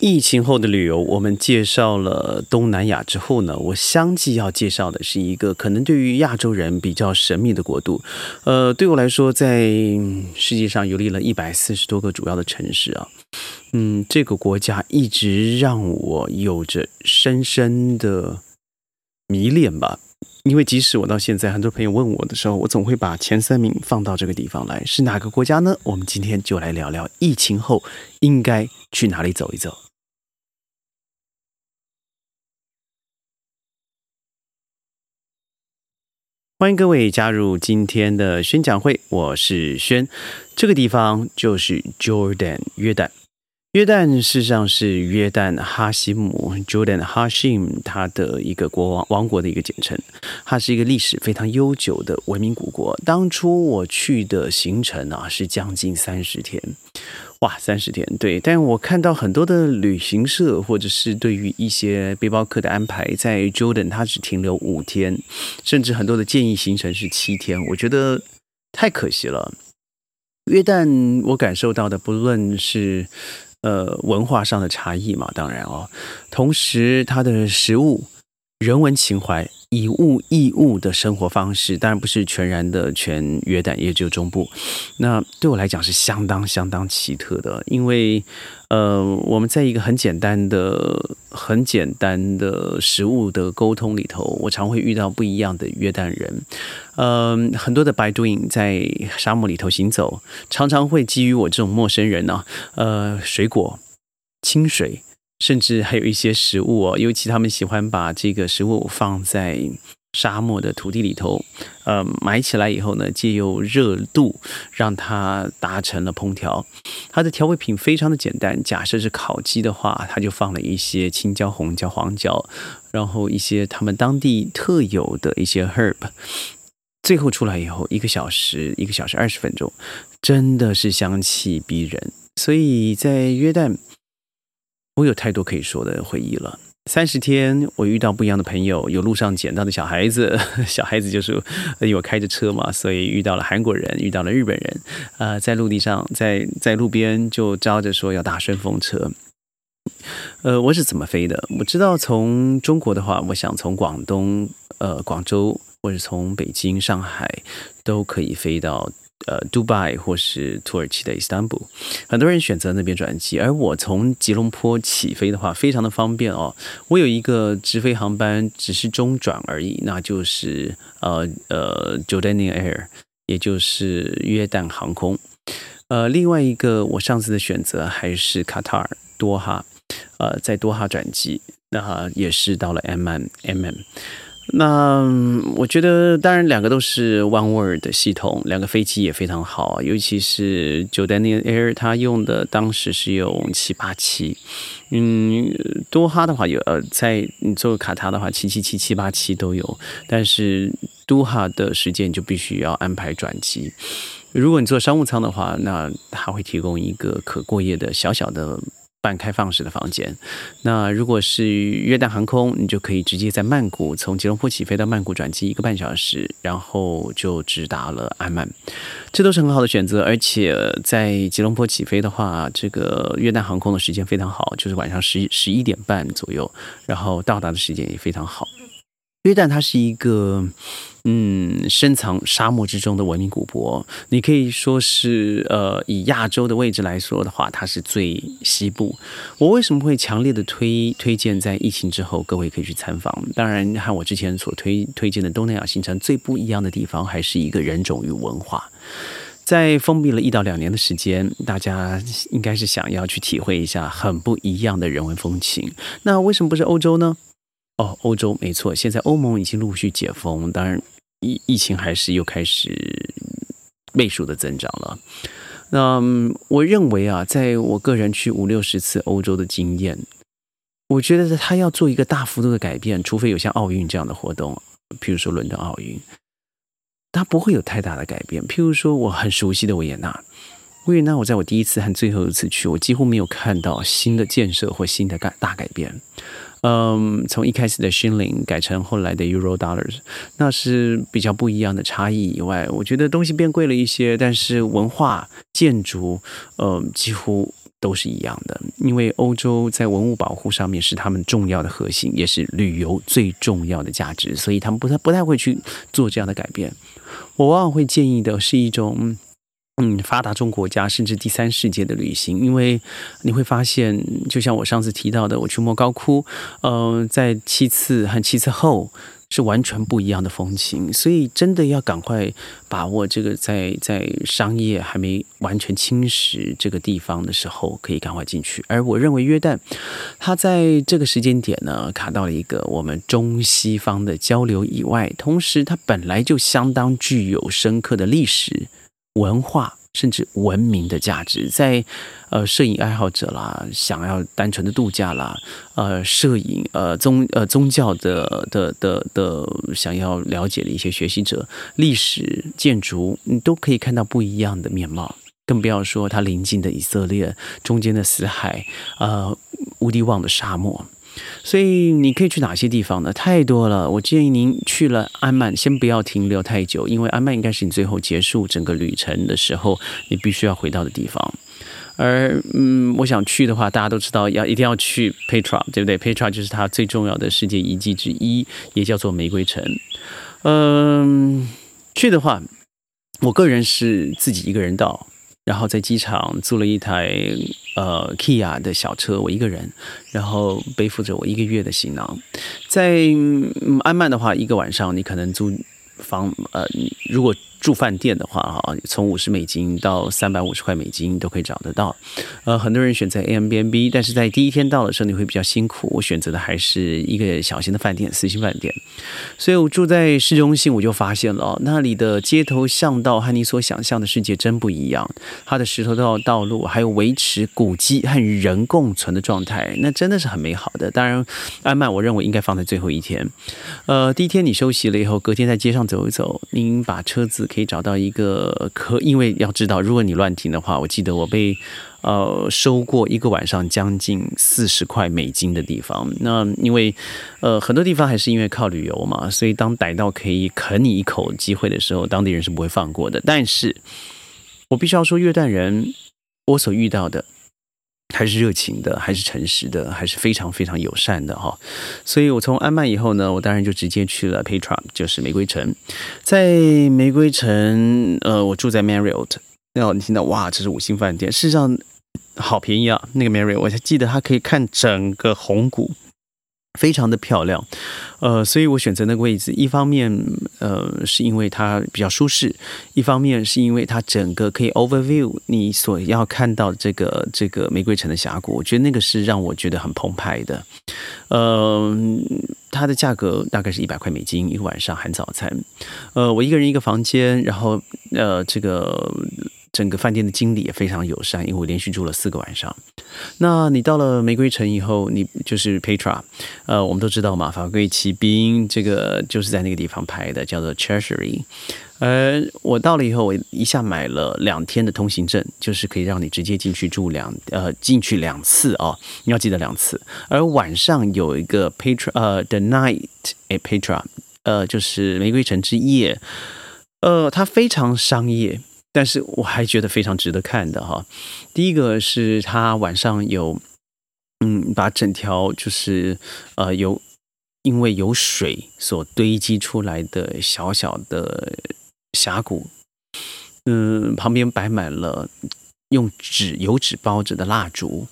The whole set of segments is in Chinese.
疫情后的旅游，我们介绍了东南亚之后呢，我相继要介绍的是一个可能对于亚洲人比较神秘的国度。呃，对我来说，在世界上游历了一百四十多个主要的城市啊，嗯，这个国家一直让我有着深深的迷恋吧。因为即使我到现在，很多朋友问我的时候，我总会把前三名放到这个地方来。是哪个国家呢？我们今天就来聊聊疫情后应该去哪里走一走。欢迎各位加入今天的宣讲会，我是轩。这个地方就是 Jordan 约旦。约旦事实上是约旦哈希姆 Jordan Hashim 他的一个国王王国的一个简称。它是一个历史非常悠久的文明古国。当初我去的行程啊是将近三十天。哇，三十天，对，但我看到很多的旅行社或者是对于一些背包客的安排，在 Jordan 他只停留五天，甚至很多的建议行程是七天，我觉得太可惜了。约旦我感受到的，不论是呃文化上的差异嘛，当然哦，同时它的食物、人文情怀。以物易物的生活方式，当然不是全然的全约旦，也只有中部。那对我来讲是相当相当奇特的，因为呃，我们在一个很简单的、很简单的食物的沟通里头，我常会遇到不一样的约旦人。嗯，很多的白杜影在沙漠里头行走，常常会基于我这种陌生人呢，呃，水果、清水。甚至还有一些食物哦，尤其他们喜欢把这个食物放在沙漠的土地里头，呃，埋起来以后呢，借由热度让它达成了烹调。它的调味品非常的简单，假设是烤鸡的话，它就放了一些青椒、红椒、黄椒，然后一些他们当地特有的一些 herb，最后出来以后，一个小时，一个小时二十分钟，真的是香气逼人。所以在约旦。我有太多可以说的回忆了。三十天，我遇到不一样的朋友，有路上捡到的小孩子，小孩子就是因为我开着车嘛，所以遇到了韩国人，遇到了日本人。呃，在陆地上，在在路边就招着说要搭顺风车。呃，我是怎么飞的？我知道从中国的话，我想从广东呃广州，或者从北京、上海都可以飞到。呃，迪拜或是土耳其的伊斯坦布，很多人选择那边转机，而我从吉隆坡起飞的话，非常的方便哦。我有一个直飞航班，只是中转而已，那就是呃呃，Jordanian Air，也就是约旦航空。呃，另外一个我上次的选择还是卡塔尔多哈，呃，在多哈转机，那也是到了 M M M M。那我觉得，当然两个都是 One World 的系统，两个飞机也非常好，尤其是 Jordanian Air，它用的当时是用七八七，嗯，多哈的话有呃，在你做卡塔的话，七七七七八七都有，但是多哈的时间就必须要安排转机。如果你做商务舱的话，那它会提供一个可过夜的小小的。半开放式的房间。那如果是约旦航空，你就可以直接在曼谷从吉隆坡起飞到曼谷转机一个半小时，然后就直达了安曼。这都是很好的选择。而且在吉隆坡起飞的话，这个约旦航空的时间非常好，就是晚上十十一点半左右，然后到达的时间也非常好。约旦它是一个。嗯，深藏沙漠之中的文明古国，你可以说是呃，以亚洲的位置来说的话，它是最西部。我为什么会强烈的推推荐在疫情之后各位可以去参访？当然，和我之前所推推荐的东南亚行程最不一样的地方，还是一个人种与文化。在封闭了一到两年的时间，大家应该是想要去体会一下很不一样的人文风情。那为什么不是欧洲呢？哦，欧洲没错，现在欧盟已经陆续解封，当然疫疫情还是又开始倍数的增长了。那我认为啊，在我个人去五六十次欧洲的经验，我觉得他要做一个大幅度的改变，除非有像奥运这样的活动，譬如说伦敦奥运，它不会有太大的改变。譬如说我很熟悉的维也纳，维也纳我在我第一次和最后一次去，我几乎没有看到新的建设或新的改大改变。嗯，从一开始的 shilling 改成后来的 euro dollars，那是比较不一样的差异以外，我觉得东西变贵了一些，但是文化建筑，嗯，几乎都是一样的，因为欧洲在文物保护上面是他们重要的核心，也是旅游最重要的价值，所以他们不太不太会去做这样的改变。我往往会建议的是一种。嗯，发达中国家甚至第三世界的旅行，因为你会发现，就像我上次提到的，我去莫高窟，呃，在七次和七次后是完全不一样的风情，所以真的要赶快把握这个，在在商业还没完全侵蚀这个地方的时候，可以赶快进去。而我认为约旦，它在这个时间点呢，卡到了一个我们中西方的交流以外，同时它本来就相当具有深刻的历史。文化甚至文明的价值，在呃摄影爱好者啦，想要单纯的度假啦，呃摄影呃宗呃宗教的的的的想要了解的一些学习者，历史建筑你都可以看到不一样的面貌，更不要说它临近的以色列中间的死海，呃无敌旺的沙漠。所以你可以去哪些地方呢？太多了。我建议您去了安曼，先不要停留太久，因为安曼应该是你最后结束整个旅程的时候，你必须要回到的地方。而嗯，我想去的话，大家都知道要一定要去 Petra，对不对？Petra 就是它最重要的世界遗迹之一，也叫做玫瑰城。嗯，去的话，我个人是自己一个人到。然后在机场租了一台呃 Kia 的小车，我一个人，然后背负着我一个月的行囊，在安曼的话，一个晚上你可能租房呃，如果。住饭店的话，哈，从五十美金到三百五十块美金都可以找得到。呃，很多人选择 a m b n b 但是在第一天到的时候你会比较辛苦。我选择的还是一个小型的饭店，四星饭店。所以我住在市中心，我就发现了那里的街头巷道和你所想象的世界真不一样。它的石头道道路，还有维持古迹和人共存的状态，那真的是很美好的。当然，安曼我认为应该放在最后一天。呃，第一天你休息了以后，隔天在街上走一走，您把车子。可以找到一个可，因为要知道，如果你乱停的话，我记得我被呃收过一个晚上将近四十块美金的地方。那因为呃很多地方还是因为靠旅游嘛，所以当逮到可以啃你一口机会的时候，当地人是不会放过的。但是我必须要说，越旦人我所遇到的。还是热情的，还是诚实的，还是非常非常友善的哈。所以我从安曼以后呢，我当然就直接去了 Petra，就是玫瑰城。在玫瑰城，呃，我住在 Marriott，那你听到哇，这是五星饭店，事实上好便宜啊。那个 Marriott，我还记得它可以看整个红谷。非常的漂亮，呃，所以我选择那个位置，一方面，呃，是因为它比较舒适，一方面是因为它整个可以 overview 你所要看到这个这个玫瑰城的峡谷，我觉得那个是让我觉得很澎湃的，呃，它的价格大概是一百块美金一个晚上含早餐，呃，我一个人一个房间，然后呃，这个。整个饭店的经理也非常友善，因为我连续住了四个晚上。那你到了玫瑰城以后，你就是 Petra，呃，我们都知道嘛，法贵骑兵这个就是在那个地方拍的，叫做 Treasury。呃，我到了以后，我一下买了两天的通行证，就是可以让你直接进去住两呃进去两次哦，你要记得两次。而晚上有一个 Petra，呃，The night，a Petra，呃，就是玫瑰城之夜，呃，它非常商业。但是我还觉得非常值得看的哈，第一个是它晚上有，嗯，把整条就是呃有因为有水所堆积出来的小小的峡谷，嗯，旁边摆满了用纸油纸包着的蜡烛，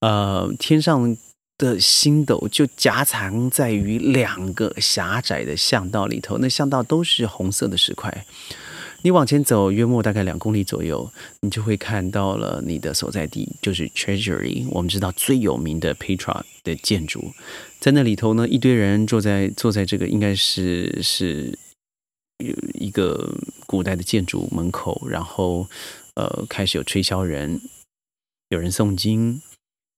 呃，天上的星斗就夹藏在于两个狭窄的巷道里头，那巷道都是红色的石块。你往前走约莫大概两公里左右，你就会看到了你的所在地，就是 Treasury。我们知道最有名的 Petra 的建筑，在那里头呢，一堆人坐在坐在这个应该是是有一个古代的建筑门口，然后呃开始有吹箫人，有人诵经，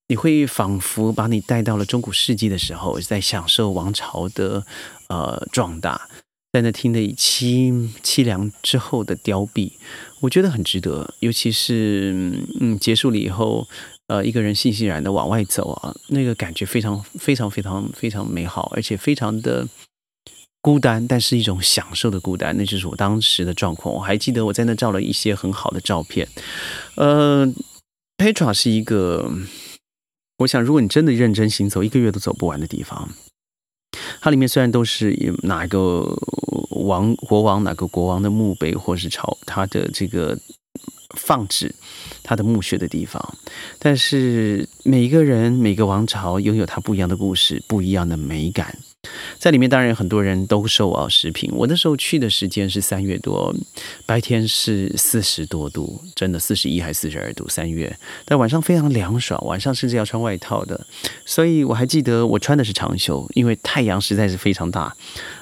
你会仿佛把你带到了中古世纪的时候，在享受王朝的呃壮大。在那听的凄凄凉之后的凋敝，我觉得很值得。尤其是嗯结束了以后，呃，一个人悻悻然的往外走啊，那个感觉非常非常非常非常美好，而且非常的孤单，但是一种享受的孤单。那就是我当时的状况。我还记得我在那照了一些很好的照片，呃。Petra 是一个，我想如果你真的认真行走，一个月都走不完的地方。它里面虽然都是哪一个王国王、哪个国王的墓碑，或是朝他的这个放置他的墓穴的地方，但是每一个人、每个王朝拥有他不一样的故事，不一样的美感。在里面当然很多人都瘦啊，食品。我那时候去的时间是三月多，白天是四十多度，真的四十一还是四十二度？三月，但晚上非常凉爽，晚上甚至要穿外套的。所以我还记得我穿的是长袖，因为太阳实在是非常大。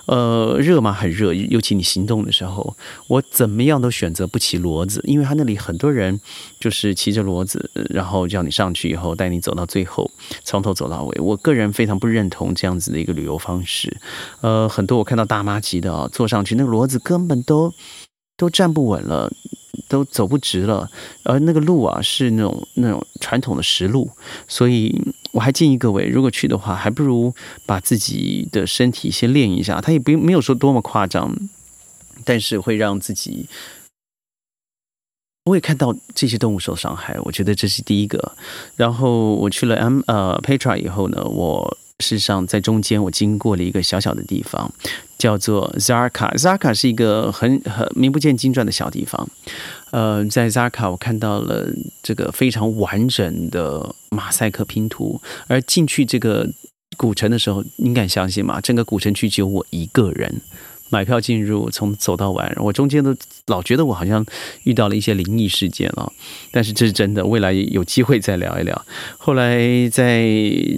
呃，热嘛？很热，尤其你行动的时候，我怎么样都选择不骑骡子，因为他那里很多人就是骑着骡子，然后叫你上去以后带你走到最后，从头走到尾。我个人非常不认同这样子的一个旅游方式。呃，很多我看到大妈级的啊，坐上去那个骡子根本都都站不稳了。都走不直了，而那个路啊是那种那种传统的石路，所以我还建议各位，如果去的话，还不如把自己的身体先练一下。他也不没有说多么夸张，但是会让自己我也看到这些动物受伤害。我觉得这是第一个。然后我去了 M 呃 Petra 以后呢，我。事实上，在中间我经过了一个小小的地方，叫做 Zarka。Zarka 是一个很很名不见经传的小地方。呃，在 Zarka 我看到了这个非常完整的马赛克拼图。而进去这个古城的时候，您敢相信吗？整个古城区只有我一个人。买票进入，从走到完，我中间都老觉得我好像遇到了一些灵异事件啊，但是这是真的，未来有机会再聊一聊。后来在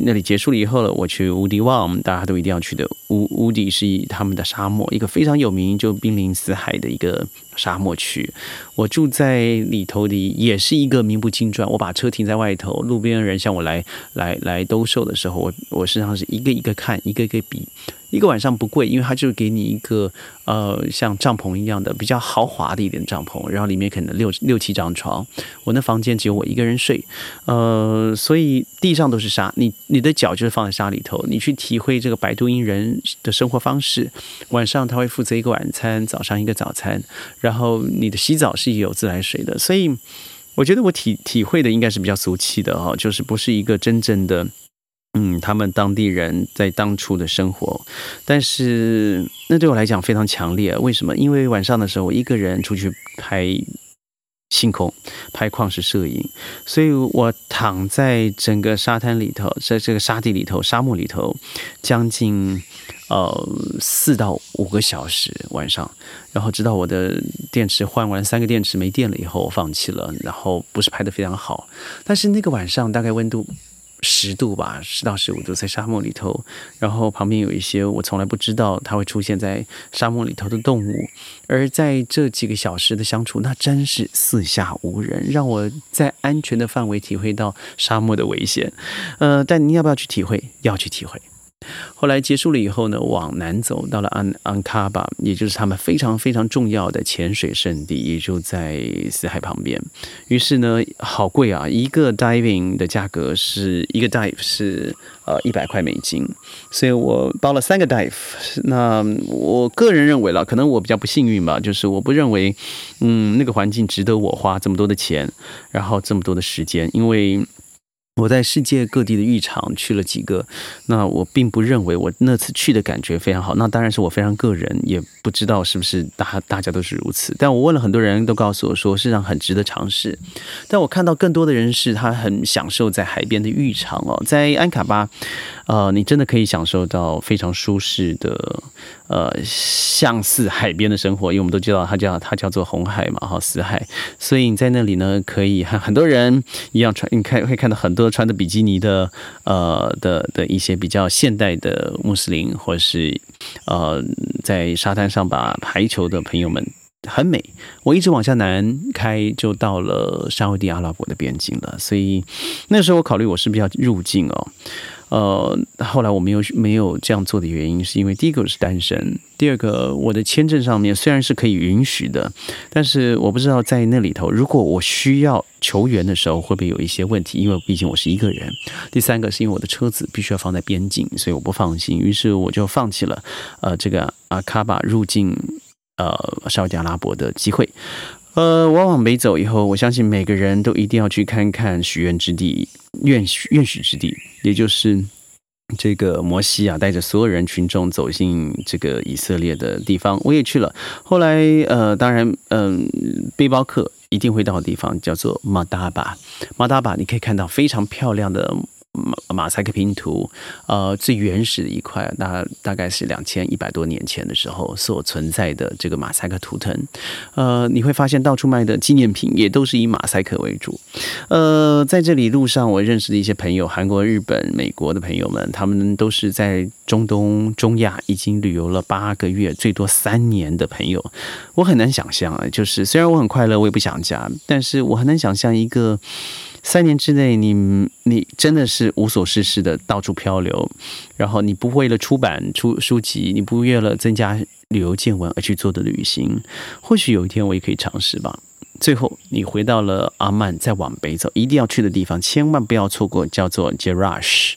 那里结束了以后了，我去乌迪旺，大家都一定要去的。乌乌迪是他们的沙漠，一个非常有名，就濒临死海的一个沙漠区。我住在里头的，也是一个名不经传。我把车停在外头，路边的人向我来来来兜售的时候，我我实际上是一个一个看，一个一个比。一个晚上不贵，因为他就给你一个呃像帐篷一样的比较豪华的一点帐篷，然后里面可能六六七张床。我那房间只有我一个人睡，呃，所以地上都是沙，你你的脚就是放在沙里头，你去体会这个百度因人的生活方式。晚上他会负责一个晚餐，早上一个早餐，然后你的洗澡是有自来水的，所以我觉得我体体会的应该是比较俗气的哈，就是不是一个真正的。嗯，他们当地人在当初的生活，但是那对我来讲非常强烈。为什么？因为晚上的时候，我一个人出去拍星空、拍矿石摄影，所以我躺在整个沙滩里头，在这个沙地里头、沙漠里头，将近呃四到五个小时晚上，然后直到我的电池换完三个电池没电了以后，我放弃了。然后不是拍的非常好，但是那个晚上大概温度。十度吧，十到十五度，在沙漠里头，然后旁边有一些我从来不知道它会出现在沙漠里头的动物，而在这几个小时的相处，那真是四下无人，让我在安全的范围体会到沙漠的危险。呃，但你要不要去体会？要去体会。后来结束了以后呢，往南走到了安安卡巴，也就是他们非常非常重要的潜水圣地，也就在死海旁边。于是呢，好贵啊！一个 diving 的价格是一个 dive 是呃一百块美金，所以我包了三个 dive。那我个人认为了，可能我比较不幸运吧，就是我不认为，嗯，那个环境值得我花这么多的钱，然后这么多的时间，因为。我在世界各地的浴场去了几个，那我并不认为我那次去的感觉非常好。那当然是我非常个人，也不知道是不是大大家都是如此。但我问了很多人都告诉我说，实际上很值得尝试。但我看到更多的人是他很享受在海边的浴场哦，在安卡巴，呃，你真的可以享受到非常舒适的。呃，像似海边的生活，因为我们都知道它叫它叫做红海嘛，哈，死海，所以你在那里呢，可以和很多人一样穿，你看会看到很多穿着比基尼的，呃的的一些比较现代的穆斯林，或者是呃在沙滩上把排球的朋友们，很美。我一直往下南开，就到了沙地阿拉伯的边境了，所以那时候我考虑我是不是要入境哦。呃，后来我没有没有这样做的原因，是因为第一个是单身，第二个我的签证上面虽然是可以允许的，但是我不知道在那里头，如果我需要求援的时候，会不会有一些问题？因为毕竟我是一个人。第三个是因为我的车子必须要放在边境，所以我不放心，于是我就放弃了呃这个阿卡巴入境呃沙特阿拉伯的机会。呃，我往北走以后，我相信每个人都一定要去看看许愿之地、愿许愿许之地，也就是这个摩西啊，带着所有人群众走进这个以色列的地方。我也去了。后来，呃，当然，嗯，背包客一定会到的地方叫做马达巴。马达巴，你可以看到非常漂亮的。马马赛克拼图，呃，最原始的一块，大大概是两千一百多年前的时候所存在的这个马赛克图腾，呃，你会发现到处卖的纪念品也都是以马赛克为主，呃，在这里路上我认识的一些朋友，韩国、日本、美国的朋友们，他们都是在中东、中亚已经旅游了八个月，最多三年的朋友，我很难想象啊，就是虽然我很快乐，我也不想家，但是我很难想象一个。三年之内，你你真的是无所事事的到处漂流，然后你不为了出版出书籍，你不为了增加旅游见闻而去做的旅行，或许有一天我也可以尝试吧。最后，你回到了阿曼，再往北走，一定要去的地方，千万不要错过，叫做杰拉什，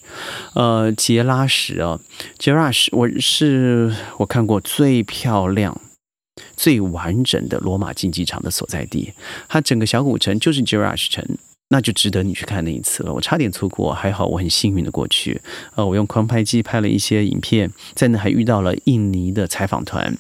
呃，杰拉什哦，杰拉什，我是我看过最漂亮、最完整的罗马竞技场的所在地，它整个小古城就是杰拉什城。那就值得你去看那一次了。我差点错过，还好我很幸运的过去。呃，我用狂拍机拍了一些影片，在那还遇到了印尼的采访团。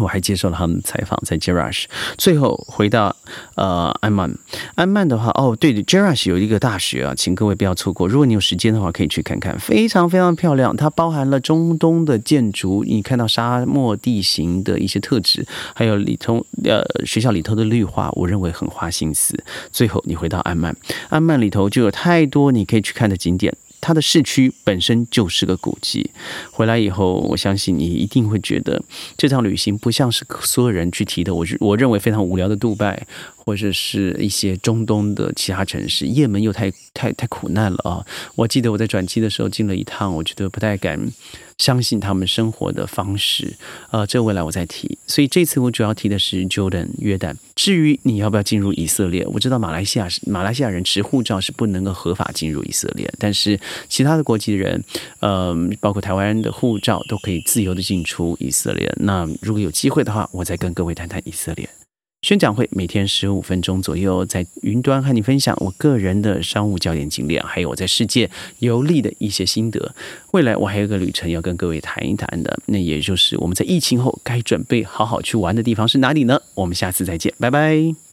我还接受了他们的采访，在 Jerash。最后回到呃安曼，安曼的话，哦，对的，Jerash 有一个大学啊，请各位不要错过。如果你有时间的话，可以去看看，非常非常漂亮。它包含了中东的建筑，你看到沙漠地形的一些特质，还有里头呃学校里头的绿化，我认为很花心思。最后你回到安曼，安曼里头就有太多你可以去看的景点。它的市区本身就是个古迹，回来以后，我相信你一定会觉得这趟旅行不像是所有人去提的。我我认为非常无聊的杜拜，或者是一些中东的其他城市，也门又太太太苦难了啊！我记得我在转机的时候进了一趟，我觉得不太敢。相信他们生活的方式，呃，这未来我再提。所以这次我主要提的是 Jordan 约旦。至于你要不要进入以色列，我知道马来西亚是马来西亚人持护照是不能够合法进入以色列，但是其他的国籍的人，呃，包括台湾人的护照都可以自由的进出以色列。那如果有机会的话，我再跟各位谈谈以色列。宣讲会每天十五分钟左右，在云端和你分享我个人的商务焦点经验，还有我在世界游历的一些心得。未来我还有个旅程要跟各位谈一谈的，那也就是我们在疫情后该准备好好去玩的地方是哪里呢？我们下次再见，拜拜。